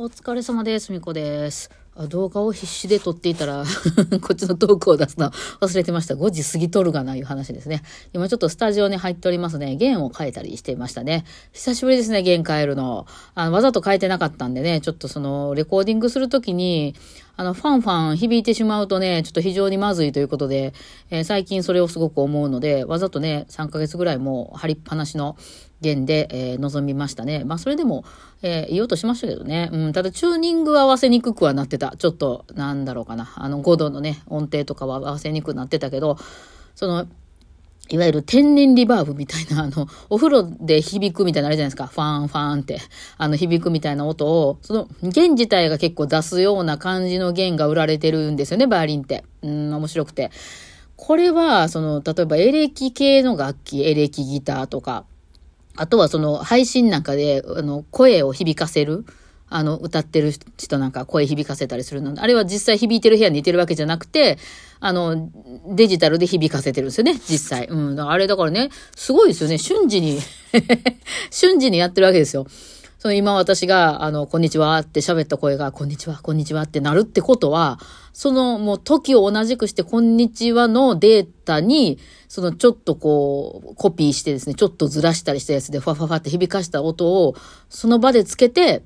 お疲れ様です。みこです。あ動画を必死で撮っていたら、こっちのトークを出すの忘れてました。5時過ぎとるがないう話ですね。今ちょっとスタジオに入っておりますね。弦を変えたりしていましたね。久しぶりですね、弦変えるの。あの、わざと変えてなかったんでね、ちょっとその、レコーディングするときに、あの、ファンファン響いてしまうとね、ちょっと非常にまずいということで、えー最近それをすごく思うので、わざとね、3ヶ月ぐらいもう張りっぱなしの弦で、えー臨みましたね。まあ、それでも、えー言おうとしましたけどね。うん、ただチューニングは合わせにくくはなってた。ちょっと、なんだろうかな。あの、5度のね、音程とかは合わせにくくなってたけど、その、いわゆる天然リバーブみたいな、あの、お風呂で響くみたいなあるじゃないですか。ファンファンって、あの、響くみたいな音を、その、弦自体が結構出すような感じの弦が売られてるんですよね、バイオリンって。うん、面白くて。これは、その、例えばエレキ系の楽器、エレキギターとか、あとはその配信なんかで、あの、声を響かせる。あの、歌ってる人なんか声響かせたりするの。あれは実際響いてる部屋にいてるわけじゃなくて、あの、デジタルで響かせてるんですよね、実際。うん。あれだからね、すごいですよね。瞬時に 瞬時にやってるわけですよ。その今私が、あの、こんにちはって喋った声が、こんにちは、こんにちはってなるってことは、そのもう時を同じくして、こんにちはのデータに、そのちょっとこう、コピーしてですね、ちょっとずらしたりしたやつで、ファファファって響かした音を、その場でつけて、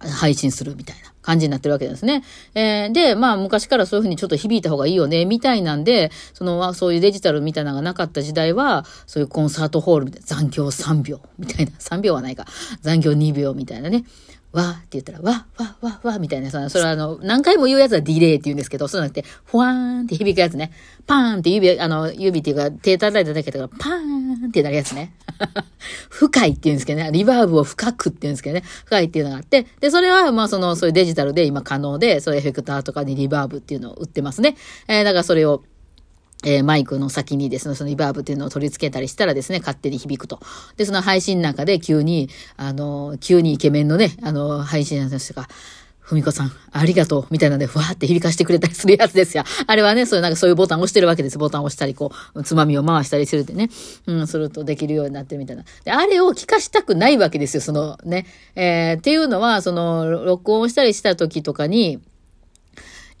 配信するみたいな感じになってるわけですね。えーで、まあ昔からそういうふうにちょっと響いた方がいいよね、みたいなんで、その、そういうデジタルみたいなのがなかった時代は、そういうコンサートホールみたいな、残響3秒みたいな、3秒はないか、残響2秒みたいなね。わーって言ったら、わ、わ、わ、わ、みたいな、そのそれはあの、何回も言うやつはディレイって言うんですけど、そうじゃなくて、ふわーんって響くやつね。パーンって指、あの、指っていうか、手叩いただけだから、パーンってなるやつね。深いって言うんですけどね。リバーブを深くって言うんですけどね。深いっていうのがあって。で、それは、まあ、その、そういうデジタルで今可能で、そういうエフェクターとかにリバーブっていうのを売ってますね。えーだからそれを、えーマイクの先にですね、そのリバーブっていうのを取り付けたりしたらですね、勝手に響くと。で、その配信なんかで急に、あの、急にイケメンのね、あの、配信者の人が、ふみこさん、ありがとう、みたいなので、ふわーって響かしてくれたりするやつですよ。あれはね、そういうなんかそういうボタンを押してるわけです。ボタンを押したり、こう、つまみを回したりするってね。うん、するとできるようになってるみたいな。で、あれを聞かしたくないわけですよ、そのね。えーっていうのは、その、録音したりした時とかに、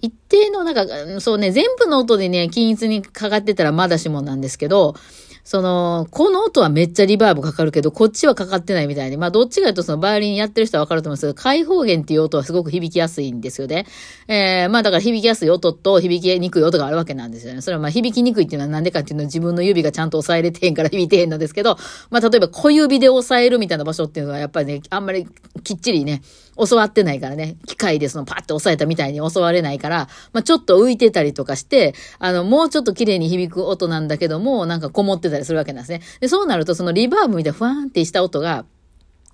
一定の、なんか、そうね、全部の音でね、均一にかかってたらまだしもなんですけど、その、この音はめっちゃリバーブかかるけど、こっちはかかってないみたいに。まあ、どっちかというと、その、バイオリンやってる人はわかると思うんですけど、開放弦っていう音はすごく響きやすいんですよね。えー、まあ、だから響きやすい音と響きにくい音があるわけなんですよね。それはまあ、響きにくいっていうのはなんでかっていうのは自分の指がちゃんと押さえれてへんから響いてへんのですけど、まあ、例えば小指で押さえるみたいな場所っていうのは、やっぱりね、あんまりきっちりね、教わってないからね、機械でそのパッて押さえたみたいに教われないから、まあ、ちょっと浮いてたりとかして、あの、もうちょっと綺麗に響く音なんだけども、なんかこもってたりするわけなんですね。で、そうなるとそのリバーブみたいなふわーんってした音が、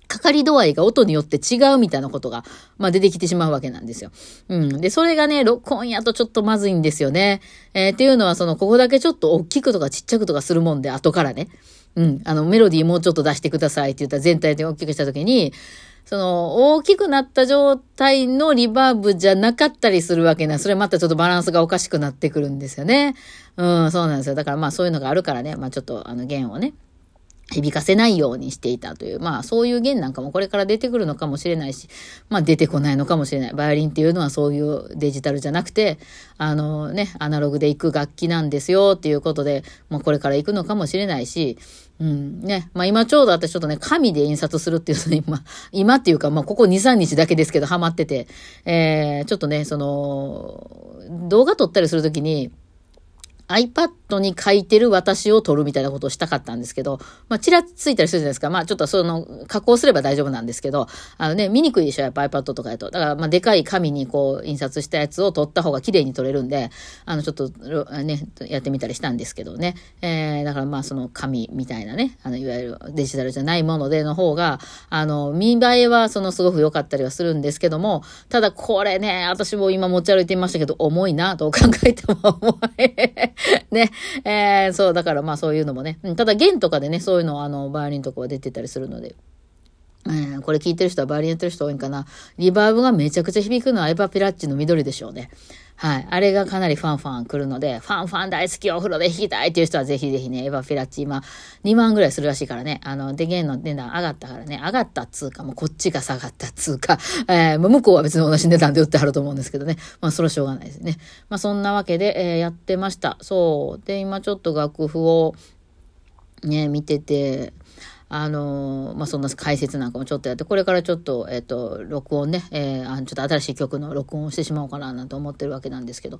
かかり度合いが音によって違うみたいなことが、まあ、出てきてしまうわけなんですよ。うん。で、それがね、録音やとちょっとまずいんですよね。えーっていうのは、その、ここだけちょっと大きくとかちっちゃくとかするもんで、後からね。うん。あの、メロディーもうちょっと出してくださいって言ったら全体で大きくしたときに、その、大きくなった状態のリバーブじゃなかったりするわけな。それまたちょっとバランスがおかしくなってくるんですよね。うん、そうなんですよ。だからまあそういうのがあるからね、まあちょっとあの弦をね、響かせないようにしていたという、まあそういう弦なんかもこれから出てくるのかもしれないし、まあ出てこないのかもしれない。バイオリンっていうのはそういうデジタルじゃなくて、あのね、アナログで行く楽器なんですよっていうことで、まあこれから行くのかもしれないし、うん、ね。まあ今ちょうど私ちょっとね、紙で印刷するっていうのに、今、今っていうか、まあここ2、3日だけですけどハマってて、えー、ちょっとね、その、動画撮ったりするときに、iPad に書いてる私を撮るみたいなことをしたかったんですけど、まあ、ちらついたりするじゃないですか。まあ、ちょっとその、加工すれば大丈夫なんですけど、あのね、見にくいでしょ、やっぱ iPad とかやと。だから、まあ、でかい紙にこう、印刷したやつを撮った方が綺麗に撮れるんで、あの、ちょっと、ね、やってみたりしたんですけどね。えー、だからまあ、その紙みたいなね、あの、いわゆるデジタルじゃないものでの方が、あの、見栄えはその、すごく良かったりはするんですけども、ただこれね、私も今持ち歩いてみましたけど、重いな、と考えても重い。ね。えー、そう、だからまあそういうのもね。ただ弦とかでね、そういうのあの、バイオリンとかは出てたりするので。えー、これ聞いてる人はバイオリンやってる人多いんかな。リバーブがめちゃくちゃ響くのはエヴァピラッチの緑でしょうね。はい。あれがかなりファンファン来るので、ファンファン大好きお風呂で弾きたいっていう人はぜひぜひね、エヴァピラッチ今2万ぐらいするらしいからね。あの、電源の値段上がったからね、上がったっつうか、もうこっちが下がったっつうか、えー、向こうは別に同じ値段で売ってはると思うんですけどね。まあ、それはしょうがないですね。まあ、そんなわけで、えー、やってました。そう。で、今ちょっと楽譜をね、見てて、あのまあ、そんな解説なんかもちょっとやって、これからちょっと、えっ、と、録音ね、えー、あちょっと新しい曲の録音をしてしまおうかななんて思ってるわけなんですけど、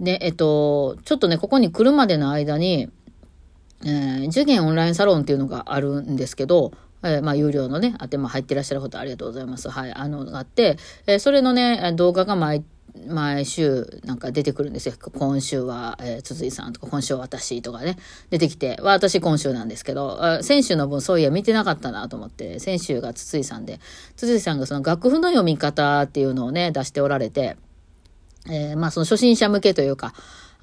で、えっ、と、ちょっとね、ここに来るまでの間に、えー、受験オンラインサロンっていうのがあるんですけど、えー、まあ、有料のね、あて、まあ、入ってらっしゃることありがとうございます。はい、あの、があって、えー、それのね、動画が毎毎週なんか出てくるんですよ。今週は、えー、筒井さんとか、今週は私とかね、出てきて、私今週なんですけど、先週の分そういや見てなかったなと思って、先週が筒井さんで、筒井さんがその楽譜の読み方っていうのをね、出しておられて、えー、まあその初心者向けというか、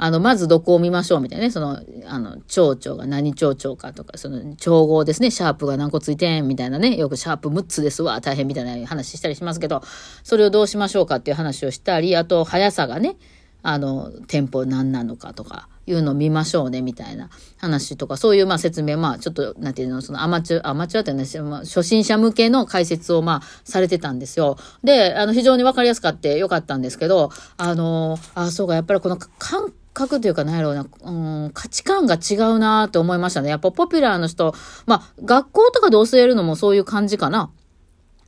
あの、まずどこを見ましょうみたいなね、その、あの、蝶々が何蝶々かとか、その、調合ですね、シャープが何個ついてんみたいなね、よくシャープ6つですわ、大変みたいな話したりしますけど、それをどうしましょうかっていう話をしたり、あと、速さがね、あの、テンポ何なのかとか、いうのを見ましょうね、みたいな話とか、そういうまあ説明、まあちょっと、なんていうの、そのアマチュア、アマチュアってね、ま、初心者向けの解説をまあされてたんですよ。で、あの、非常にわかりやすかってよかったんですけど、あの、あ、そうか、やっぱりこの感覚というか、なんやろうな、うん、価値観が違うなって思いましたね。やっぱポピュラーの人、まあ、学校とかで教えるのもそういう感じかな。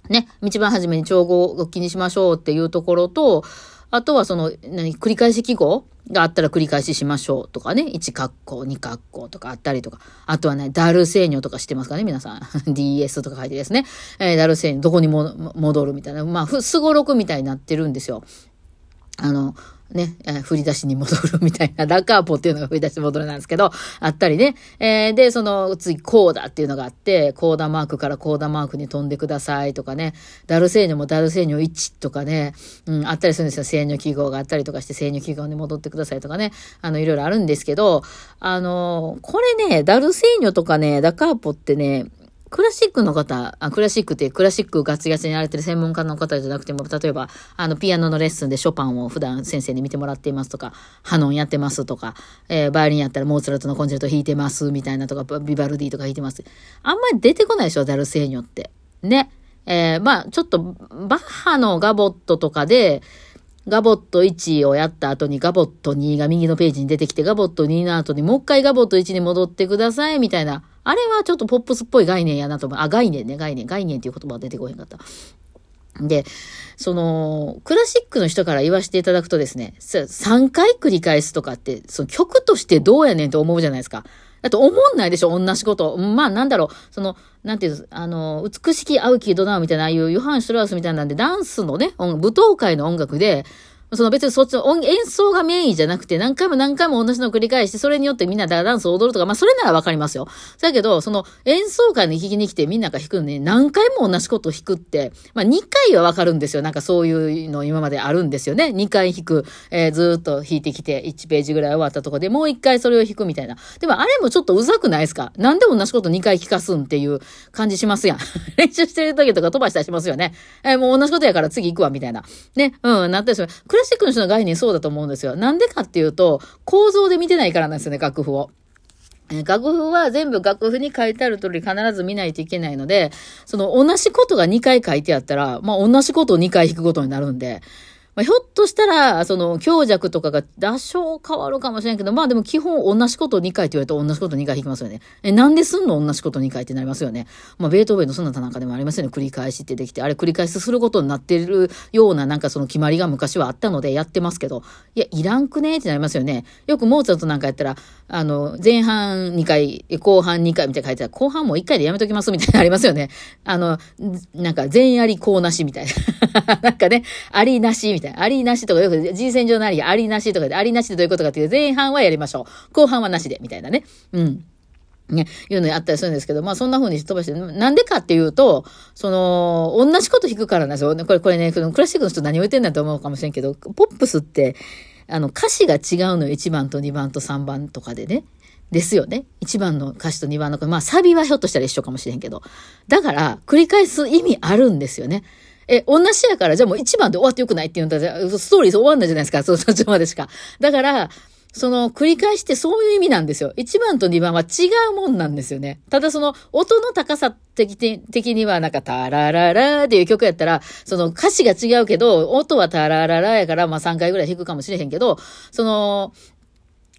ね、一番初めに調合を気にしましょうっていうところと、あとはその、何、繰り返し記号があったら繰り返ししましょうとかね、1括弧、2括弧とかあったりとか、あとはね、ダルセーニョとか知ってますかね、皆さん。DS とか書いてですね、えー、ダルセーニョ、どこにも戻るみたいな、まあ、すごろくみたいになってるんですよ。あの、ねえ、振り出しに戻るみたいな、ラカーポっていうのが振り出しに戻るなんですけど、あったりね。えー、で、その、次、コーダっていうのがあって、コーダマークからコーダマークに飛んでくださいとかね、ダルセーニョもダルセーニョ1とかね、うん、あったりするんですよ。制御記号があったりとかして、制御記号に戻ってくださいとかね、あの、いろいろあるんですけど、あの、これね、ダルセーニョとかね、ラカーポってね、クラシックの方、あクラシックってクラシックガツガツにやられてる専門家の方じゃなくても、例えば、あの、ピアノのレッスンでショパンを普段先生に見てもらっていますとか、ハノンやってますとか、えー、バイオリンやったらモーツァルトのコンチェルト弾いてますみたいなとか、ビバルディとか弾いてます。あんまり出てこないでしょ、ダルセーニョって。ね。えー、まあ、ちょっと、バッハのガボットとかで、ガボット1をやった後にガボット2が右のページに出てきて、ガボット2の後にもう一回ガボット1に戻ってください、みたいな。あれはちょっとポップスっぽい概念やなと思う。あ、概念ね、概念。概念っていう言葉が出てこへんかった。で、その、クラシックの人から言わせていただくとですね、3回繰り返すとかって、その曲としてどうやねんと思うじゃないですか。だって思んないでしょ同じこと。まあなんだろう、その、なんていう、あの、美しき青きドナウみたいな、ああいうヨハン・シュラウスみたいなんで、ダンスのね、舞踏会の音楽で、その別にそっちの音演奏がメインじゃなくて、何回も何回も同じのを繰り返して、それによってみんなダンスを踊るとか、まあそれならわかりますよ。だけど、その演奏会に弾きに来てみんなが弾くのに、何回も同じことを弾くって、まあ2回はわかるんですよ。なんかそういうの今まであるんですよね。2回弾く、えー、ずっと弾いてきて、1ページぐらい終わったとこでもう1回それを弾くみたいな。でもあれもちょっとうざくないですか？なんで同じこと2回弾かすんっていう感じしますやん。練習してる時とか飛ばしたりしますよね。えー、もう同じことやから次行くわ、みたいな。ね。うん、なったりします。ラシックの人の概念そうだと思うんですよ。なんでかっていうと、構造で見てないからなんですよね、楽譜を。楽譜は全部楽譜に書いてある通り必ず見ないといけないので、その同じことが2回書いてあったら、まあ同じことを2回弾くことになるんで、まあ、ひょっとしたら、その、強弱とかが多少変わるかもしれんけど、まあでも基本同じこと2回って言われたら同じこと2回弾きますよね。え、なんですんの同じこと2回ってなりますよね。まあ、ベートーベンのそなたなんかでもありますよね。繰り返しってできて、あれ繰り返しすることになってるようななんかその決まりが昔はあったのでやってますけど、いや、いらんくねってなりますよね。よくモーツァルトなんかやったら、あの、前半2回、後半2回みたいな書いてある後半も1回でやめときますみたいなありますよね。あの、なんか前あり後なしみたいな。なんかね、ありなしみたいな。ありなしとかよく人選上のあり、ありなしとかで、ありなしでどういうことかっていう前半はやりましょう。後半はなしで、みたいなね。うん。ね、いうのにあったりするんですけど、まあそんな風に飛ばして、なんでかっていうと、その、同じこと弾くからなんですよ。これ、これね、クラシックの人何を言ってんだと思うかもしれんけど、ポップスって、あの、歌詞が違うのよ。1番と2番と3番とかでね。ですよね。1番の歌詞と2番の歌詞。まあ、サビはひょっとしたら一緒かもしれんけど。だから、繰り返す意味あるんですよね。え、同じやから、じゃあもう1番で終わってよくないって言うんだストーリー終わんないじゃないですか。そ、そっちまでしか。だから、その繰り返してそういう意味なんですよ。1番と2番は違うもんなんですよね。ただその音の高さ的的にはなんかタラララっていう曲やったら、その歌詞が違うけど、音はタラララやからまあ3回ぐらい弾くかもしれへんけど、その、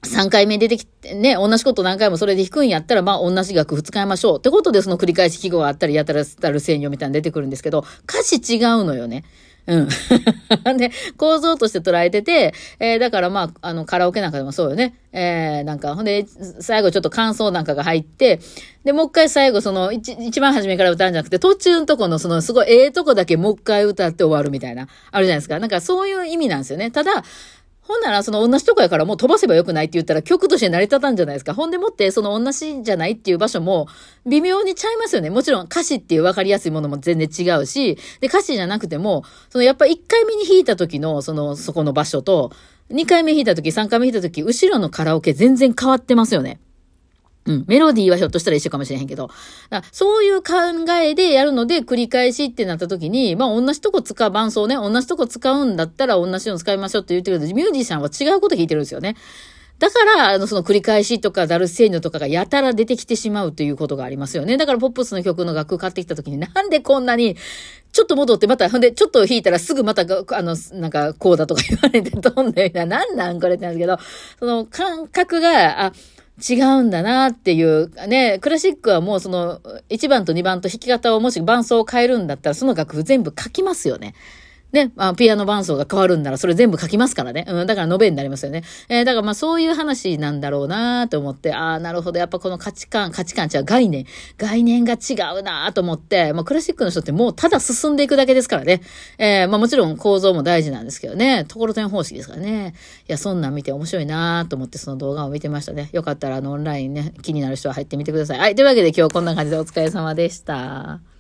3回目出てきて、ね、同じこと何回もそれで弾くんやったら、まあ同じ楽譜使いましょう。ってことでその繰り返し記号があったり、やたらたる専用みたいなの出てくるんですけど、歌詞違うのよね。うん。で、構造として捉えてて、えー、だからまあ、あの、カラオケなんかでもそうよね。えー、なんか、ほんで、最後ちょっと感想なんかが入って、で、もう一回最後その、一、番初めから歌うんじゃなくて、途中のとこのその、すごいええとこだけもう一回歌って終わるみたいな、あるじゃないですか。なんかそういう意味なんですよね。ただ、ほんなら、その同じとこやからもう飛ばせばよくないって言ったら曲として成り立たんじゃないですか。ほんでもって、その同じじゃないっていう場所も微妙にちゃいますよね。もちろん歌詞っていう分かりやすいものも全然違うし、で、歌詞じゃなくても、そのやっぱ1回目に弾いた時の、その、そこの場所と、2回目弾いた時、3回目弾いた時、後ろのカラオケ全然変わってますよね。うん。メロディーはひょっとしたら一緒かもしれへんけど。だそういう考えでやるので繰り返しってなった時に、まあ同じとこ使う伴奏ね、同じとこ使うんだったら同じの使いましょうって言ってるけど、ミュージシャンは違うこと弾いてるんですよね。だから、あの、その繰り返しとかダルセーニョとかがやたら出てきてしまうということがありますよね。だからポップスの曲の楽譜買ってきた時になんでこんなに、ちょっと戻ってまた、ほんで、ちょっと弾いたらすぐまた、あの、なんか、こうだとか言われて飛んで、なんなんこれってなんですけど、その感覚が、あ、違うんだなっていう、ね、クラシックはもうその1番と2番と弾き方をもし伴奏を変えるんだったらその楽譜全部書きますよね。ね、あピアノ伴奏が変わるんならそれ全部書きますからね。うん、だから延べになりますよね。えー、だからまあそういう話なんだろうなと思って、ああ、なるほど。やっぱこの価値観、価値観違う概念、概念が違うなと思って、まあクラシックの人ってもうただ進んでいくだけですからね。えー、まあもちろん構造も大事なんですけどね。ところてん方式ですからね。いや、そんなん見て面白いなと思ってその動画を見てましたね。よかったらあのオンラインね、気になる人は入ってみてください。はい。というわけで今日こんな感じでお疲れ様でした。